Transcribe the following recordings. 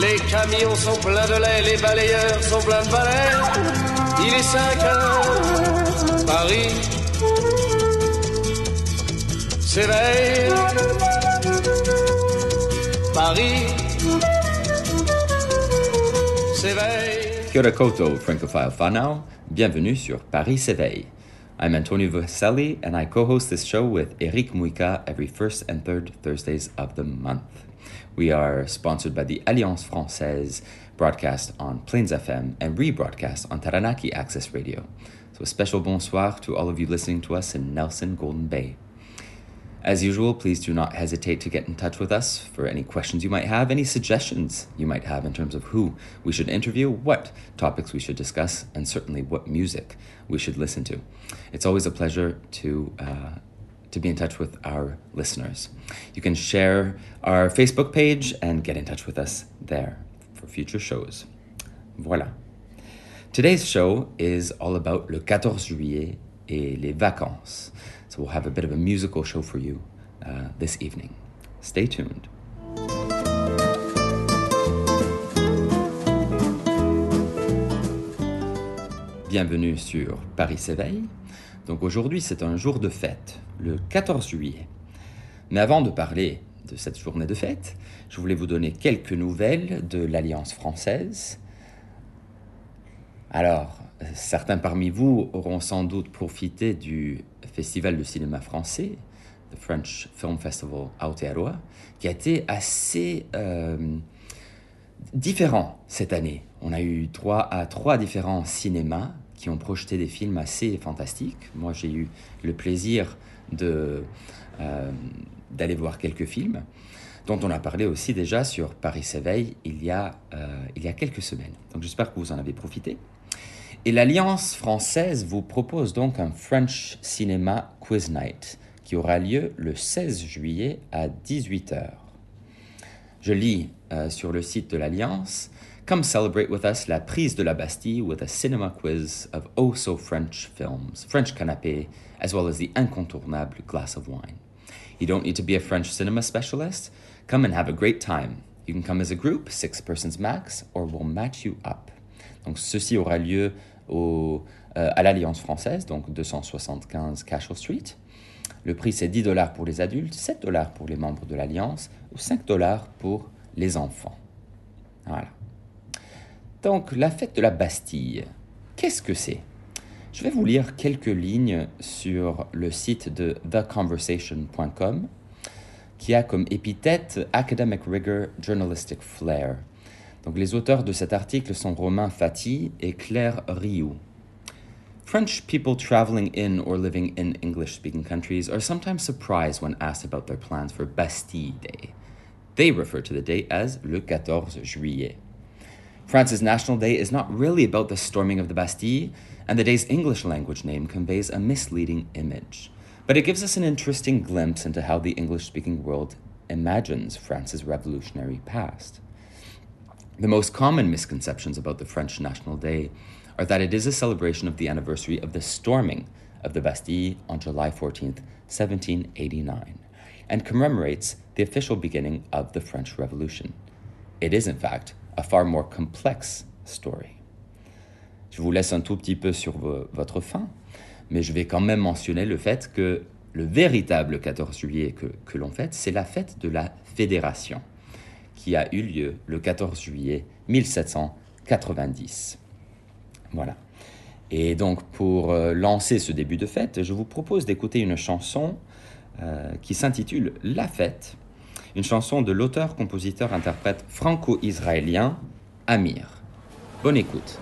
Les camions sont pleins de lait, les balayeurs sont pleins de balais. Il est 5 heures, Paris s'éveille. Paris s'éveille. Kia ora koutou, Francophile whanau. Bienvenue sur Paris s'éveille. I'm Antonio Vaselli, and I co-host this show with Eric Muika every first and third Thursdays of the month. We are sponsored by the Alliance Française, broadcast on Plains FM and rebroadcast on Taranaki Access Radio. So a special bonsoir to all of you listening to us in Nelson, Golden Bay. As usual, please do not hesitate to get in touch with us for any questions you might have, any suggestions you might have in terms of who we should interview, what topics we should discuss, and certainly what music we should listen to. It's always a pleasure to. Uh, to be in touch with our listeners. You can share our Facebook page and get in touch with us there for future shows. Voilà. Today's show is all about le 14 juillet et les vacances. So we'll have a bit of a musical show for you uh, this evening. Stay tuned. Bienvenue sur Paris s'éveille. Donc aujourd'hui c'est un jour de fête, le 14 juillet. Mais avant de parler de cette journée de fête, je voulais vous donner quelques nouvelles de l'Alliance française. Alors, certains parmi vous auront sans doute profité du Festival de cinéma français, the French Film Festival Aotearoa, qui a été assez euh, différent cette année. On a eu droit à trois différents cinémas qui ont projeté des films assez fantastiques. Moi, j'ai eu le plaisir de, euh, d'aller voir quelques films dont on a parlé aussi déjà sur Paris s'éveille il, y a, euh, il y a quelques semaines. Donc j'espère que vous en avez profité. Et l'Alliance française vous propose donc un French Cinema Quiz Night qui aura lieu le 16 juillet à 18h. Je lis euh, sur le site de l'Alliance Come celebrate with us la prise de la Bastille with a cinema quiz of oh so French films, French canapé, as well as the incontournable glass of wine. You don't need to be a French cinema specialist. Come and have a great time. You can come as a group, six persons max, or we'll match you up. Donc ceci aura lieu euh, à l'Alliance française, donc 275 Cashel Street. Le prix c'est 10 dollars pour les adultes, 7 dollars pour les membres de l'Alliance ou 5 dollars pour les enfants. Voilà. Donc la fête de la Bastille, qu'est-ce que c'est? Je vais vous lire quelques lignes sur le site de theconversation.com qui a comme épithète Academic Rigor, Journalistic Flair. Donc les auteurs de cet article sont Romain Fati et Claire Rioux. French people traveling in or living in English speaking countries are sometimes surprised when asked about their plans for Bastille Day. They refer to the date as le 14 juillet. France's National Day is not really about the storming of the Bastille, and the day's English language name conveys a misleading image. But it gives us an interesting glimpse into how the English speaking world imagines France's revolutionary past. The most common misconceptions about the French National Day are that it is a celebration of the anniversary of the storming of the Bastille on July 14th, 1789, and commemorates the official beginning of the French Revolution. It is, in fact, a far more complex story. Je vous laisse un tout petit peu sur votre faim, mais je vais quand même mentionner le fait que le véritable 14 juillet que, que l'on fête, c'est la fête de la Fédération, qui a eu lieu le 14 juillet 1790. Voilà. Et donc pour euh, lancer ce début de fête, je vous propose d'écouter une chanson euh, qui s'intitule La fête une chanson de l'auteur-compositeur-interprète franco-israélien Amir. Bonne écoute.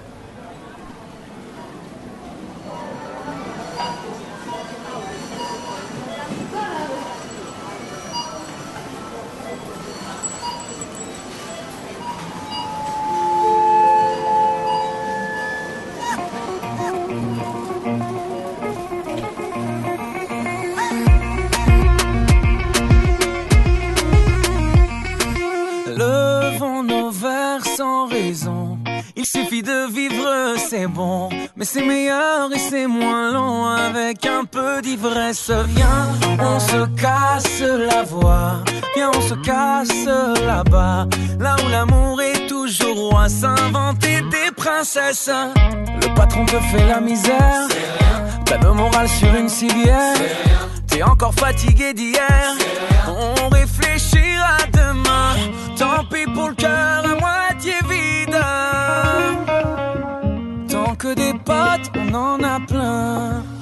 Suffit de vivre, c'est bon. Mais c'est meilleur et c'est moins long avec un peu d'ivresse. Viens, on se casse la voix. Viens, on se casse là-bas. Là où l'amour est toujours roi. S'inventer des princesses. Le patron te fait la misère. T'as le moral sur une civière. T'es encore fatigué d'hier. On réfléchira demain. Tant pis pour le cœur potes, on en a plein.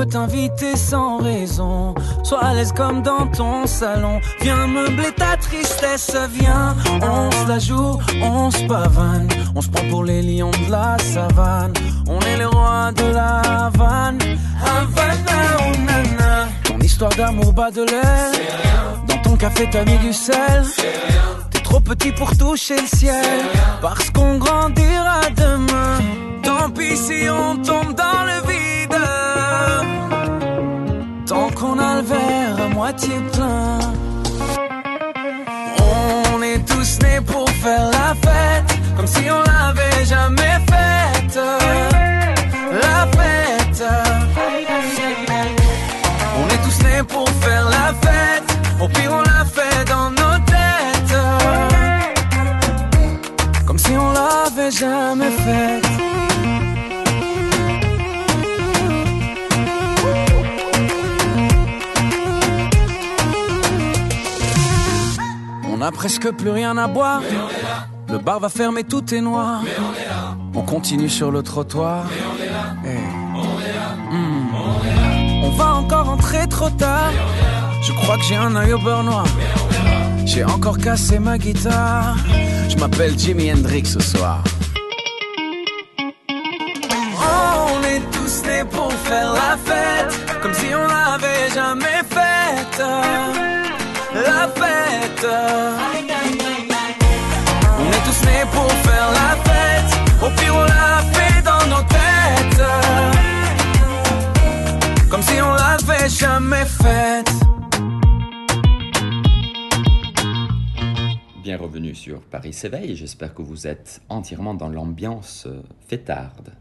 Peux t'inviter sans raison. Sois à l'aise comme dans ton salon. Viens meubler ta tristesse. Viens, on se la joue, on se pavane. On se prend pour les lions de la savane. On est les rois de la Havane. Havana, oh nana. Ton histoire d'amour bas de l'air. Dans ton café, t'as mis du sel. T'es trop petit pour toucher le ciel. Parce qu'on grandira demain. Tant pis si on tombe dans qu'on a le verre à moitié plein. On est tous nés pour faire la fête. Comme si on l'avait jamais faite. La fête. On est tous nés pour faire la fête. Au pire, on l'a fait dans nos têtes. Comme si on l'avait jamais faite. N'a presque plus rien à boire. Le bar va fermer, tout est noir. On continue sur le trottoir. Eh. Hmm. On va encore entrer trop tard. Je crois que j'ai un œil au beurre noir. J'ai encore cassé ma guitare. Je m'appelle Jimi Hendrix ce soir. On est tous nés pour faire la fête, comme si on l'avait jamais faite. La fête. Jamais faite. Bien revenu sur Paris s'éveille, j'espère que vous êtes entièrement dans l'ambiance euh, fêtarde.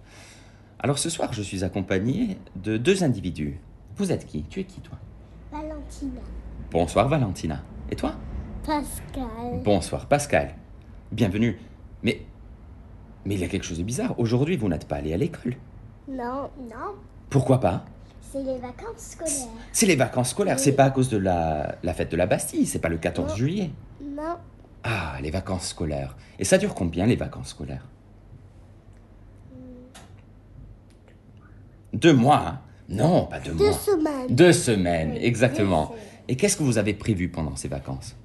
Alors ce soir, je suis accompagné de deux individus. Vous êtes qui? Tu es qui toi? Valentina. Bonsoir Valentina. Et toi? Pascal. Bonsoir Pascal. Bienvenue. Mais mais il y a quelque chose de bizarre. Aujourd'hui, vous n'êtes pas allé à l'école. Non, non, Pourquoi pas? C'est les vacances scolaires. C'est les vacances scolaires. Oui. C'est pas à cause de la, la fête de la Bastille. C'est pas le 14 Non. juillet. Non, Ah, les vacances scolaires. Et ça dure combien les vacances scolaires? Deux mois. hein? Non, pas deux, deux mois. semaines. Deux semaines, Oui, exactement. deux semaines. Et qu'est-ce que vous avez prévu pendant ces vacances?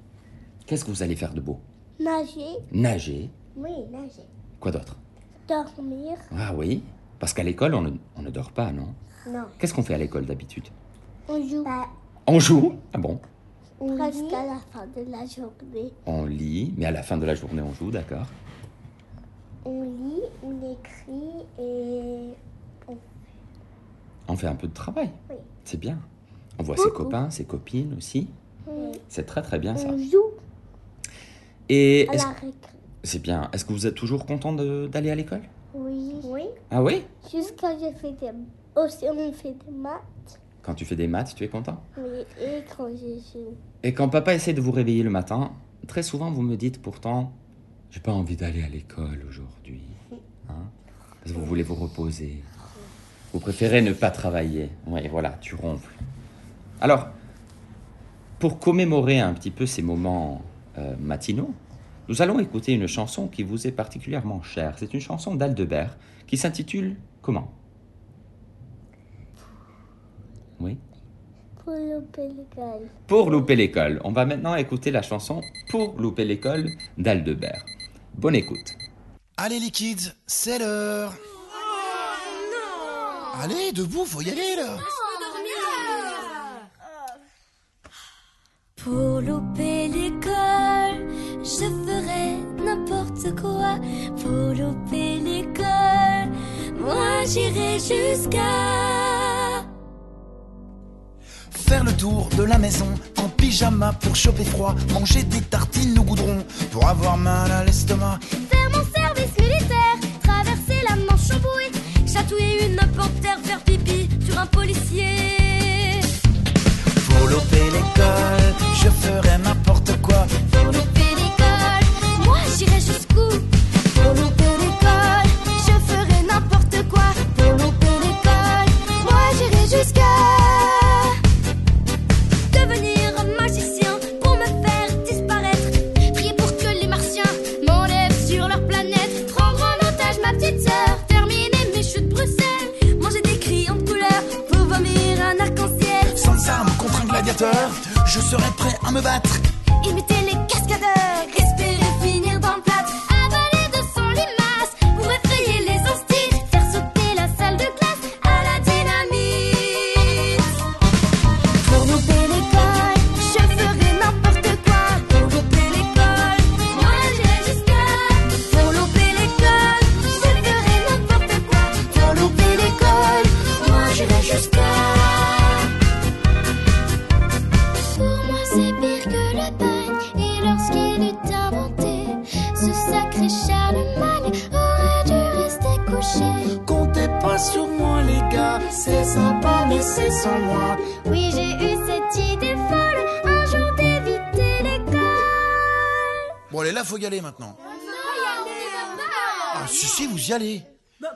Qu'est-ce que vous allez faire de beau? Nager. Nager. Oui, nager. Quoi d'autre? Dormir. Ah oui Parce qu'à l'école, on ne, on ne dort pas, non? Non. Qu'est-ce qu'on fait à l'école d'habitude? On joue. Bah, On joue? Ah bon? On Presque à la fin de la journée. On lit, mais à la fin de la journée, on joue, d'accord? On lit, on écrit et on... On fait un peu de travail. Oui. C'est bien. On voit ses copains, ses copines aussi. Oui. C'est très très bien ça. On joue Et à est-ce- la récré. c'est bien. Est-ce que vous êtes toujours content de- d'aller à l'école? Oui. Oui. Ah oui? Jusqu'à j'ai fait des... Aussi, on fait des maths. Quand tu fais des maths, tu es content? Oui. Et quand je joue. Et quand papa essaie de vous réveiller le matin, très souvent vous me dites pourtant, j'ai pas envie d'aller à l'école aujourd'hui. Hein Parce que vous voulez vous reposer. Vous préférez ne pas travailler. Oui, voilà, tu ronfles. Alors, pour commémorer un petit peu ces moments euh, matinaux, nous allons écouter une chanson qui vous est particulièrement chère. C'est une chanson d'Aldebert qui s'intitule Comment? Oui Pour louper l'école. pour louper l'école. On va maintenant écouter la chanson Pour louper l'école d'Aldebert. Bonne écoute. Allez les kids, c'est l'heure. Allez, debout, faut y aller là. Pour louper l'école, je ferai n'importe quoi. Pour louper l'école, moi j'irai jusqu'à tour de la maison en pyjama pour choper froid. Manger des tartines au goudron pour avoir mal à l'estomac. faire mon service militaire, traverser la Manche en bouée, chatouiller une panthère, faire pipi sur un policier. Pour louper l'école, je ferai n'importe quoi. Pour louper l'école, moi j'irai jusqu'où? je serai prêt à me battre.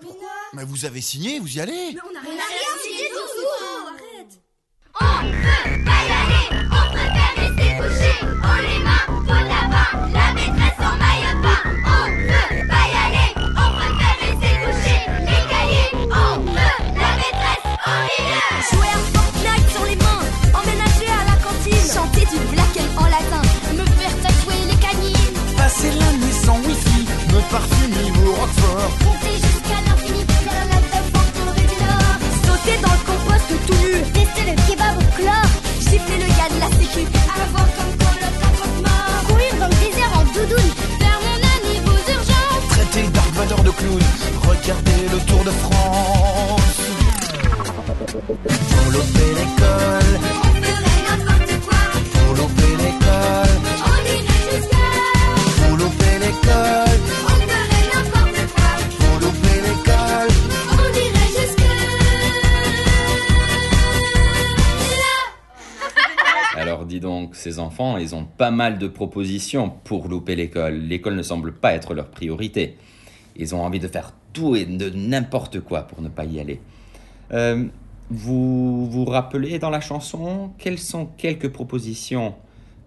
Pourquoi Mais vous avez signé, vous y allez. On a rien signé du tout. Arrête ces enfants, ils ont pas mal de propositions pour louper l'école. L'école ne semble pas être leur priorité. Ils ont envie de faire tout et de n'importe quoi pour ne pas y aller. Euh, vous vous rappelez dans la chanson quelles sont quelques propositions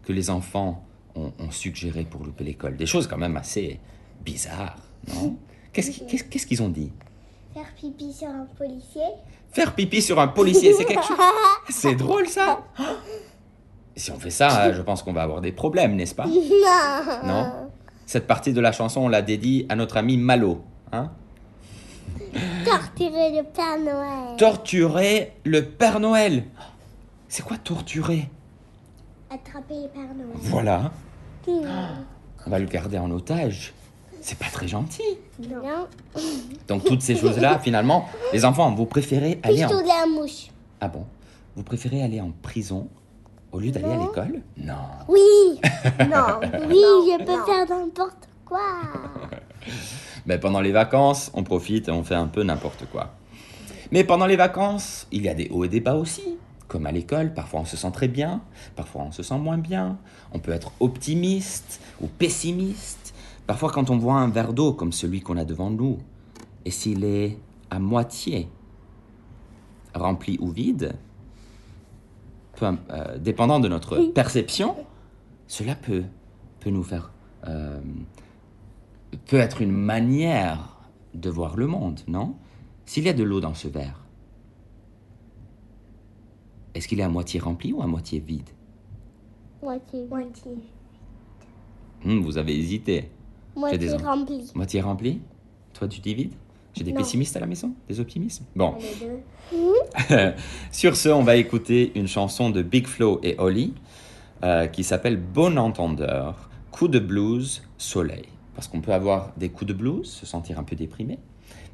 que les enfants ont, ont suggérées pour louper l'école? Des choses quand même assez bizarres, non? Qu'est-ce qu'ils ont dit? Faire pipi sur un policier. Faire pipi sur un policier, c'est quelque chose? C'est drôle ça. Si on fait ça, je pense qu'on va avoir des problèmes, n'est-ce pas? Non? Non Cette partie de la chanson, on l'a dédie à notre ami Malo. Hein? Torturer le Père Noël. Torturer le Père Noël. C'est quoi torturer? Attraper le Père Noël. Voilà. Non. On va le garder en otage. C'est pas très gentil. Non. Donc toutes ces choses-là, finalement, les enfants, vous préférez aller en... Mouche. Ah bon? Vous préférez aller en prison au lieu d'aller à l'école? Non. Oui. Non Oui, je peux faire n'importe quoi. Mais pendant les vacances, on profite et on fait un peu n'importe quoi. Mais pendant les vacances, il y a des hauts et des bas aussi. Comme à l'école, parfois on se sent très bien, parfois on se sent moins bien. On peut être optimiste ou pessimiste. Parfois quand on voit un verre d'eau comme celui qu'on a devant nous, et s'il est à moitié rempli ou vide, peu euh, dépendant de notre perception, cela peut, peut nous faire... euh, peut être une manière de voir le monde, non? S'il y a de l'eau dans ce verre, est-ce qu'il est à moitié rempli ou à moitié vide? Moitié. Moitié. Hmm, Vous avez hésité. Moitié rempli. Moitié rempli? Toi, tu dis vide? J'ai des Non. pessimistes à la maison? Des optimistes Bon. Deux. Sur ce, on va écouter une chanson de Big Flo et Oli euh, qui s'appelle Bon Entendeur, coup de blues, soleil. Parce qu'on peut avoir des coups de blues, se sentir un peu déprimé,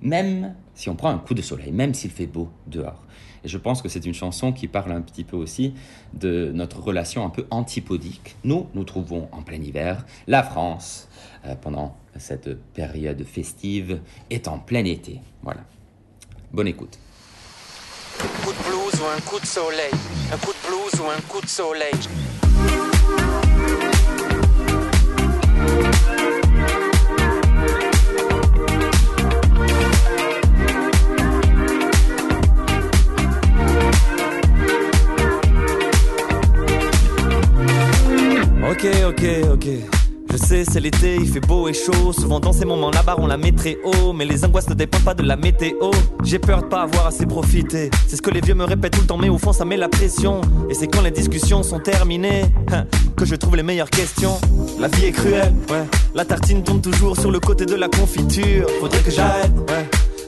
même si on prend un coup de soleil, même s'il fait beau dehors. Et je pense que c'est une chanson qui parle un petit peu aussi de notre relation un peu antipodique. Nous, nous trouvons en plein hiver, la France, euh, pendant cette période festive, est en plein été. Voilà. Bonne écoute. Un coup de blues ou un coup de soleil. Un coup de blues ou un coup de soleil. C'est l'été, il fait beau et chaud. Souvent dans ces moments, la barre, on la met très haut. Mais les angoisses ne dépendent pas de la météo. J'ai peur de pas avoir assez profité. C'est ce que les vieux me répètent tout le temps, mais au fond, ça met la pression. Et c'est quand les discussions sont terminées hein, que je trouve les meilleures questions. La vie est cruelle. La tartine tombe toujours sur le côté de la confiture. Faudrait que j'arrête.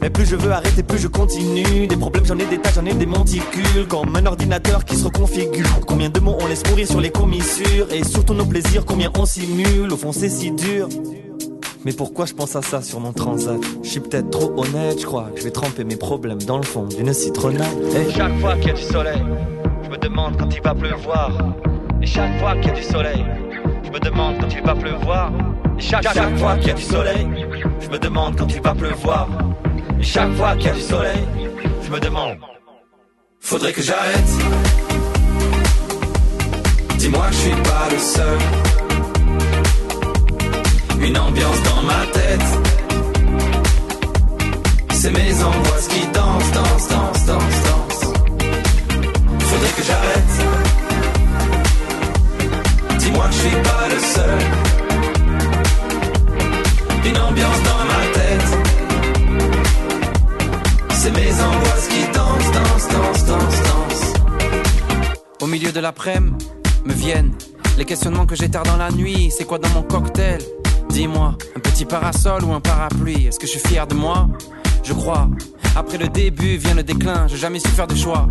Mais plus je veux arrêter, plus je continue. Des problèmes, j'en ai des tas, j'en ai des monticules. Comme un ordinateur qui se reconfigure. Combien de mots on laisse mourir sur les commissures. Et surtout nos plaisirs, combien on simule. Au fond, c'est si dur. Mais pourquoi je pense à ça sur mon transat? Je suis peut-être trop honnête, je crois que je vais tremper mes problèmes dans le fond d'une citronnade. Et chaque fois qu'il y a du soleil, je me demande quand il va pleuvoir. Et chaque fois qu'il y a du soleil, je me demande quand il va pleuvoir. Et chaque, chaque fois qu'il y a du soleil, je me demande quand il va pleuvoir. Chaque fois qu'il y a du soleil, je me demande. Faudrait que j'arrête. Dis-moi que je suis pas le seul. Une ambiance dans ma tête. C'est mes angoisses qui dansent, dansent, dansent, dansent, dansent. Faudrait que j'arrête. Dis-moi que je suis pas le seul. Une ambiance dans ma C'est mes angoisses qui dansent, dansent, dansent, dansent, dansent. Au milieu de l'après-midi, me viennent les questionnements que j'ai tard dans la nuit. C'est quoi dans mon cocktail? Dis-moi, un petit parasol ou un parapluie? Est-ce que je suis fier de moi? Je crois. Après le début vient le déclin, j'ai jamais su faire de choix.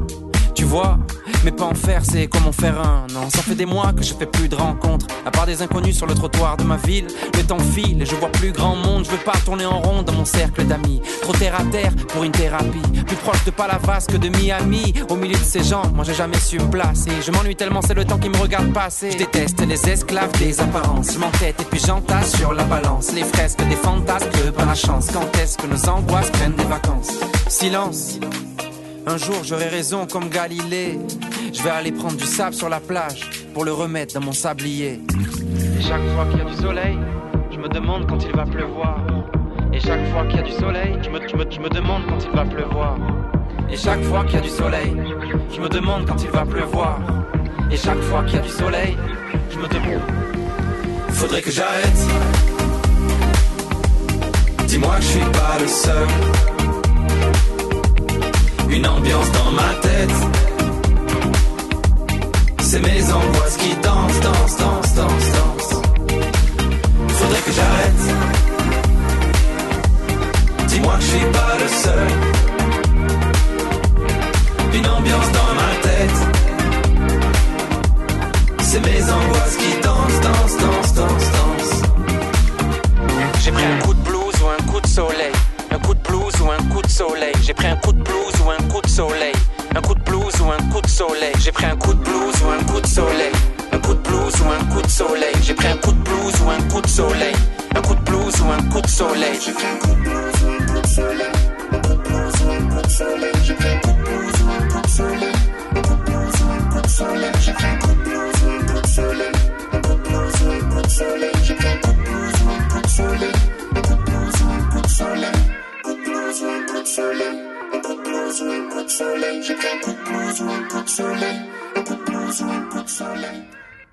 Tu vois, mais pas en faire, c'est comme en faire un. Non, ça fait des mois que je fais plus de rencontres. À part des inconnus sur le trottoir de ma ville, le temps file et je vois plus grand monde. Je veux pas tourner en rond dans mon cercle d'amis. Trop terre à terre pour une thérapie. Plus proche de Palavas que de Miami. Au milieu de ces gens, moi j'ai jamais su me placer. Je m'ennuie tellement, c'est le temps qui me regarde passer. Je déteste les esclaves des apparences. Je m'entête et puis j'entasse sur la balance. Les fresques des fantasmes, que par la chance. Quand est-ce que nos angoisses prennent des vacances? Silence. Un jour j'aurai raison comme Galilée. Je vais aller prendre du sable sur la plage pour le remettre dans mon sablier. Et chaque fois qu'il y a du soleil, je me demande quand il va pleuvoir. Et chaque fois qu'il y a du soleil, je me, je me- je me demande quand il va pleuvoir. Et chaque fois qu'il y a du soleil, je me demande quand il va pleuvoir. Et chaque fois qu'il y a du soleil, je me demande. Faudrait que j'arrête. Dis-moi que je suis pas le seul. Une ambiance dans ma tête. C'est mes angoisses qui dansent, dansent, dansent, dansent, dansent. Faudrait que j'arrête. Dis-moi que je suis pas le seul. Une ambiance dans ma tête. C'est mes angoisses qui dansent, dansent, dansent, dansent, dansent. J'ai pris un coup de blues ou un coup de soleil. Un coup de soleil. J'ai pris un coup de blues ou un coup de soleil. Un coup de blues ou un coup de soleil. J'ai pris un coup de blues ou un coup de soleil. Un coup de blues ou un coup de soleil. J'ai pris un coup de blues ou un coup de soleil. Un coup de blues ou un coup de soleil. J'ai pris un coup de blues ou un coup de soleil. Un coup de blues ou un coup de soleil.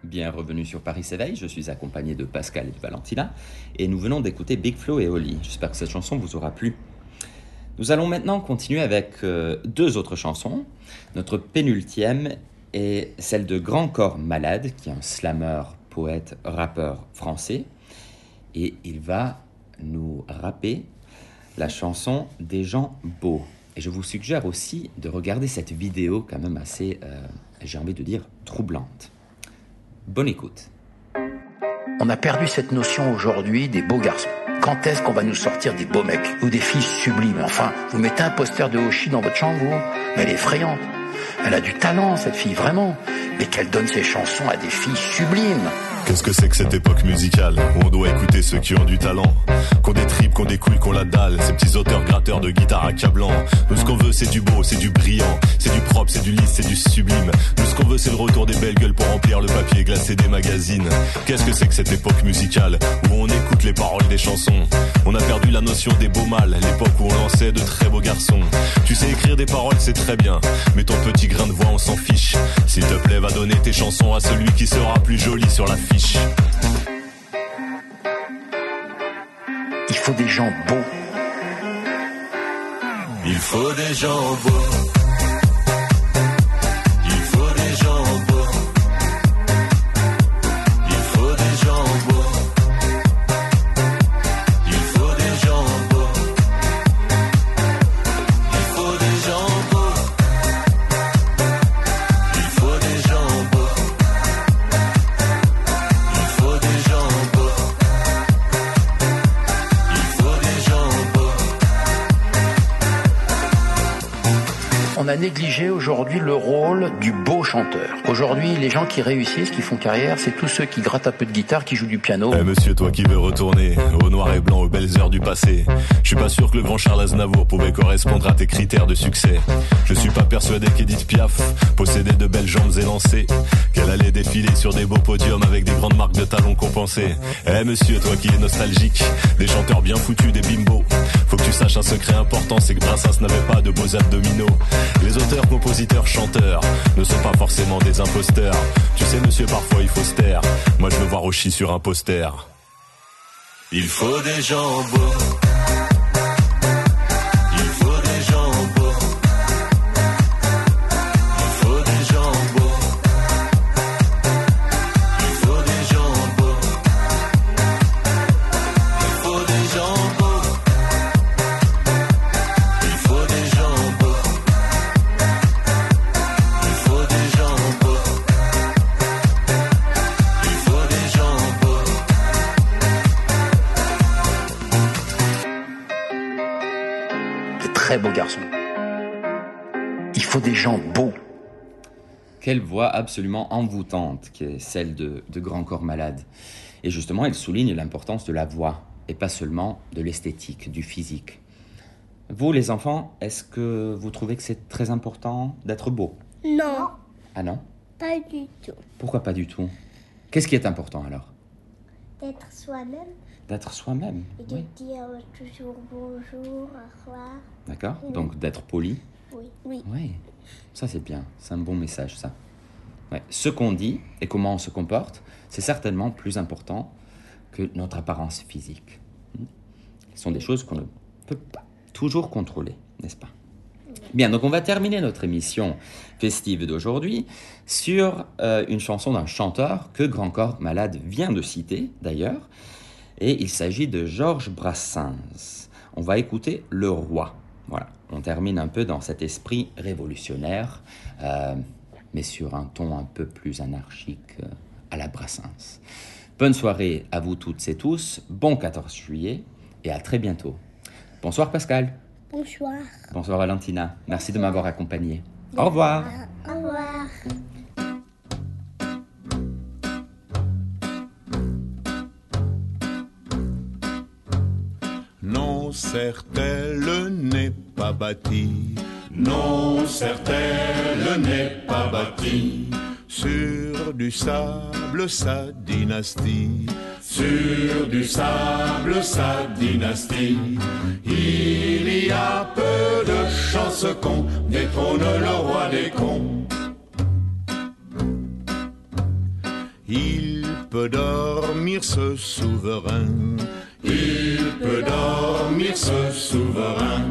Bien sur Paris s'éveille, je suis accompagné de Pascal et de Valentina et nous venons d'écouter Big Flo et Oli. J'espère que cette chanson vous aura plu. Nous allons maintenant continuer avec euh, deux autres chansons. Notre pénultième est celle de Grand Corps Malade, qui est un slammer, poète, rappeur français. et il va nous rapper la chanson Des gens beaux. Et je vous suggère aussi de regarder cette vidéo quand même assez, euh, j'ai envie de dire, troublante. Bonne écoute. On a perdu cette notion aujourd'hui des beaux garçons. Quand est-ce qu'on va nous sortir des beaux mecs ou des filles sublimes? Enfin, vous mettez un poster de Hoshi dans votre chambre, vous Mais elle est effrayante. Elle a du talent, cette fille, vraiment. Mais qu'elle donne ses chansons à des filles sublimes. Qu'est-ce que c'est que cette époque musicale où on doit écouter ceux qui ont du talent Qu'on des tripes, qu'on des couilles, qu'on la dalle Ces petits auteurs gratteurs de guitare accablant Nous ce qu'on veut c'est du beau, c'est du brillant C'est du propre, c'est du lisse, c'est du sublime. Nous ce qu'on veut c'est le retour des belles gueules pour remplir le papier glacé des magazines. Qu'est-ce que c'est que cette époque musicale où on écoute les paroles des chansons? On a perdu la notion des beaux mâles L'époque où on lançait de très beaux garçons. Tu sais écrire des paroles c'est très bien Mais ton petit grain de voix on s'en fiche. S'il te plaît va donner tes chansons à celui qui sera plus joli sur la fiche Il faut des gens beaux. Il faut des gens beaux. Négligé aujourd'hui le rôle du beau chanteur. Aujourd'hui, les gens qui réussissent, qui font carrière, c'est tous ceux qui grattent un peu de guitare, qui jouent du piano. Eh monsieur, toi qui veux retourner au noir et blanc, aux belles heures du passé, je suis pas sûr que le grand Charles Aznavour pouvait correspondre à tes critères de succès. Persuadé qu'Edith Piaf possédait de belles jambes élancées, qu'elle allait défiler sur des beaux podiums avec des grandes marques de talons compensées. Eh monsieur, toi qui es nostalgique, des chanteurs bien foutus, des bimbos, faut que tu saches un secret important, c'est que Brassens n'avait pas de beaux abdominaux. Les auteurs, compositeurs, chanteurs ne sont pas forcément des imposteurs. Tu sais monsieur, parfois il faut se taire. Moi je veux voir Oshi sur un poster. Il faut des gens beaux. Très beaux garçons. Il faut des gens beaux. Quelle voix absolument envoûtante qui est celle de, de Grand Corps Malade. Et justement, elle souligne l'importance de la voix et pas seulement de l'esthétique, du physique. Vous, les enfants, est-ce que vous trouvez que c'est très important d'être beau? Non, Ah non? Pas du tout. Pourquoi pas du tout? Qu'est-ce qui est important alors? D'être soi-même D'être soi-même. et de dire toujours bonjour, au revoir. D'accord Oui. Donc d'être poli. Oui, oui. Oui, ça c'est bien, c'est un bon message ça. Ouais. Ce qu'on dit et comment on se comporte, c'est certainement plus important que notre apparence physique. Hmm. Ce sont des choses qu'on ne peut pas toujours contrôler, n'est-ce pas? Bien, donc on va terminer notre émission festive d'aujourd'hui sur euh, une chanson d'un chanteur que Grand Corps Malade vient de citer d'ailleurs, et il s'agit de Georges Brassens. On va écouter Le Roi. Voilà, on termine un peu dans cet esprit révolutionnaire, euh, mais sur un ton un peu plus anarchique euh, à la Brassens. Bonne soirée à vous toutes et tous, bon 14 juillet, et à très bientôt. Bonsoir Pascal. Bonsoir. Bonsoir Valentina. Merci de m'avoir accompagné. Au revoir. Au revoir. Non, certes-elle n'est pas bâtie. Non, certes, elle n'est pas bâtie. Sur du sable, sa dynastie. Sur du sable, sa dynastie. Il y a peu de chances qu'on détrône le roi des cons. Il peut dormir ce souverain. Il peut dormir ce souverain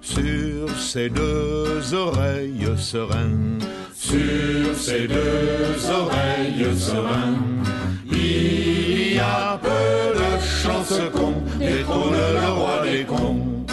sur ses deux oreilles sereines. Sur ses deux oreilles sereines. Il y a peu de chance qu'on détrône le roi des cons.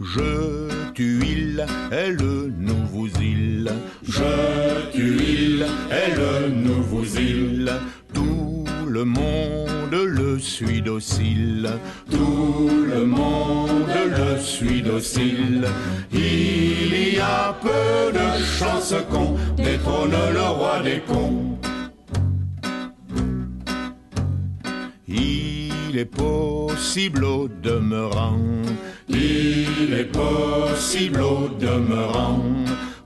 Je tue il, elle nous vous île. Je tue il, elle nous vous île. Tout le monde le suit docile. Tout le monde le suit docile. Il y a peu de chances qu'on détrône le roi des cons. Est possible au demeurant, il est possible au demeurant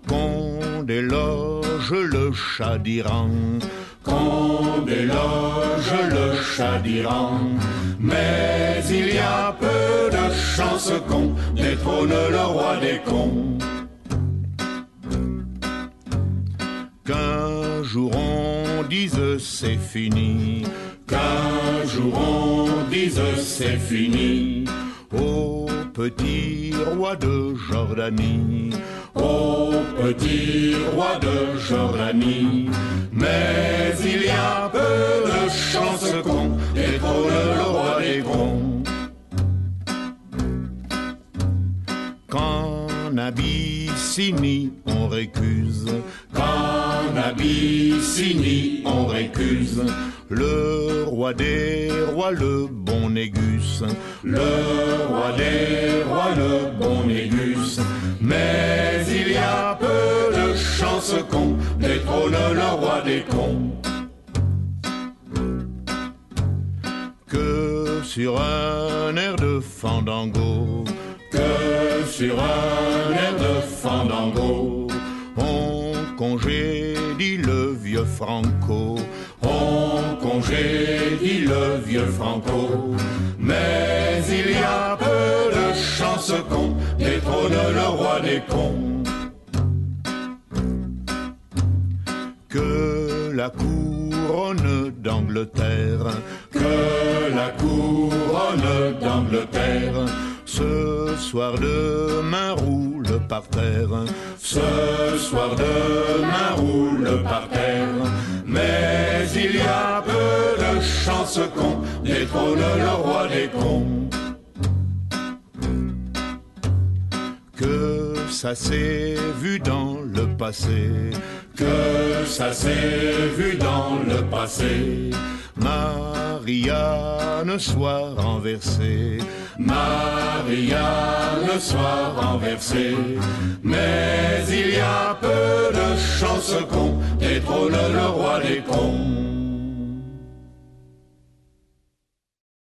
qu'on déloge le chat d'Iran, qu'on déloge le chat d'Iran. Mais il y a peu de chances qu'on détrône le roi des cons. Qu'un jour on dise c'est fini, qu'un jour on dise c'est fini. Au petit roi de Jordanie, au petit roi de Jordanie. Mais il y a peu de chances qu'on détrône le roi des cons. Qu'en Abyssinie on récuse, qu'en Abyssinie on récuse. Le roi des rois, le bon Négus, le roi des rois, le bon Négus. Mais il y a peu de chances qu'on détrône le roi des cons. Que sur un air de fandango, que sur un air de fandango, on congédie le vieux Franco, congédie le vieux Franco. Mais il y a peu de chances qu'on détrône le roi des cons. Que la couronne d'Angleterre, que la couronne d'Angleterre, ce soir demain roule par terre, ce soir demain roule par terre. Mais il y a de chances qu'on détrône le roi des cons. Que ça s'est vu dans le passé, que ça s'est vu dans le passé. Marianne soit renversée, Marianne soit renversée. Mais il y a peu de chances qu'on détrône le roi des cons.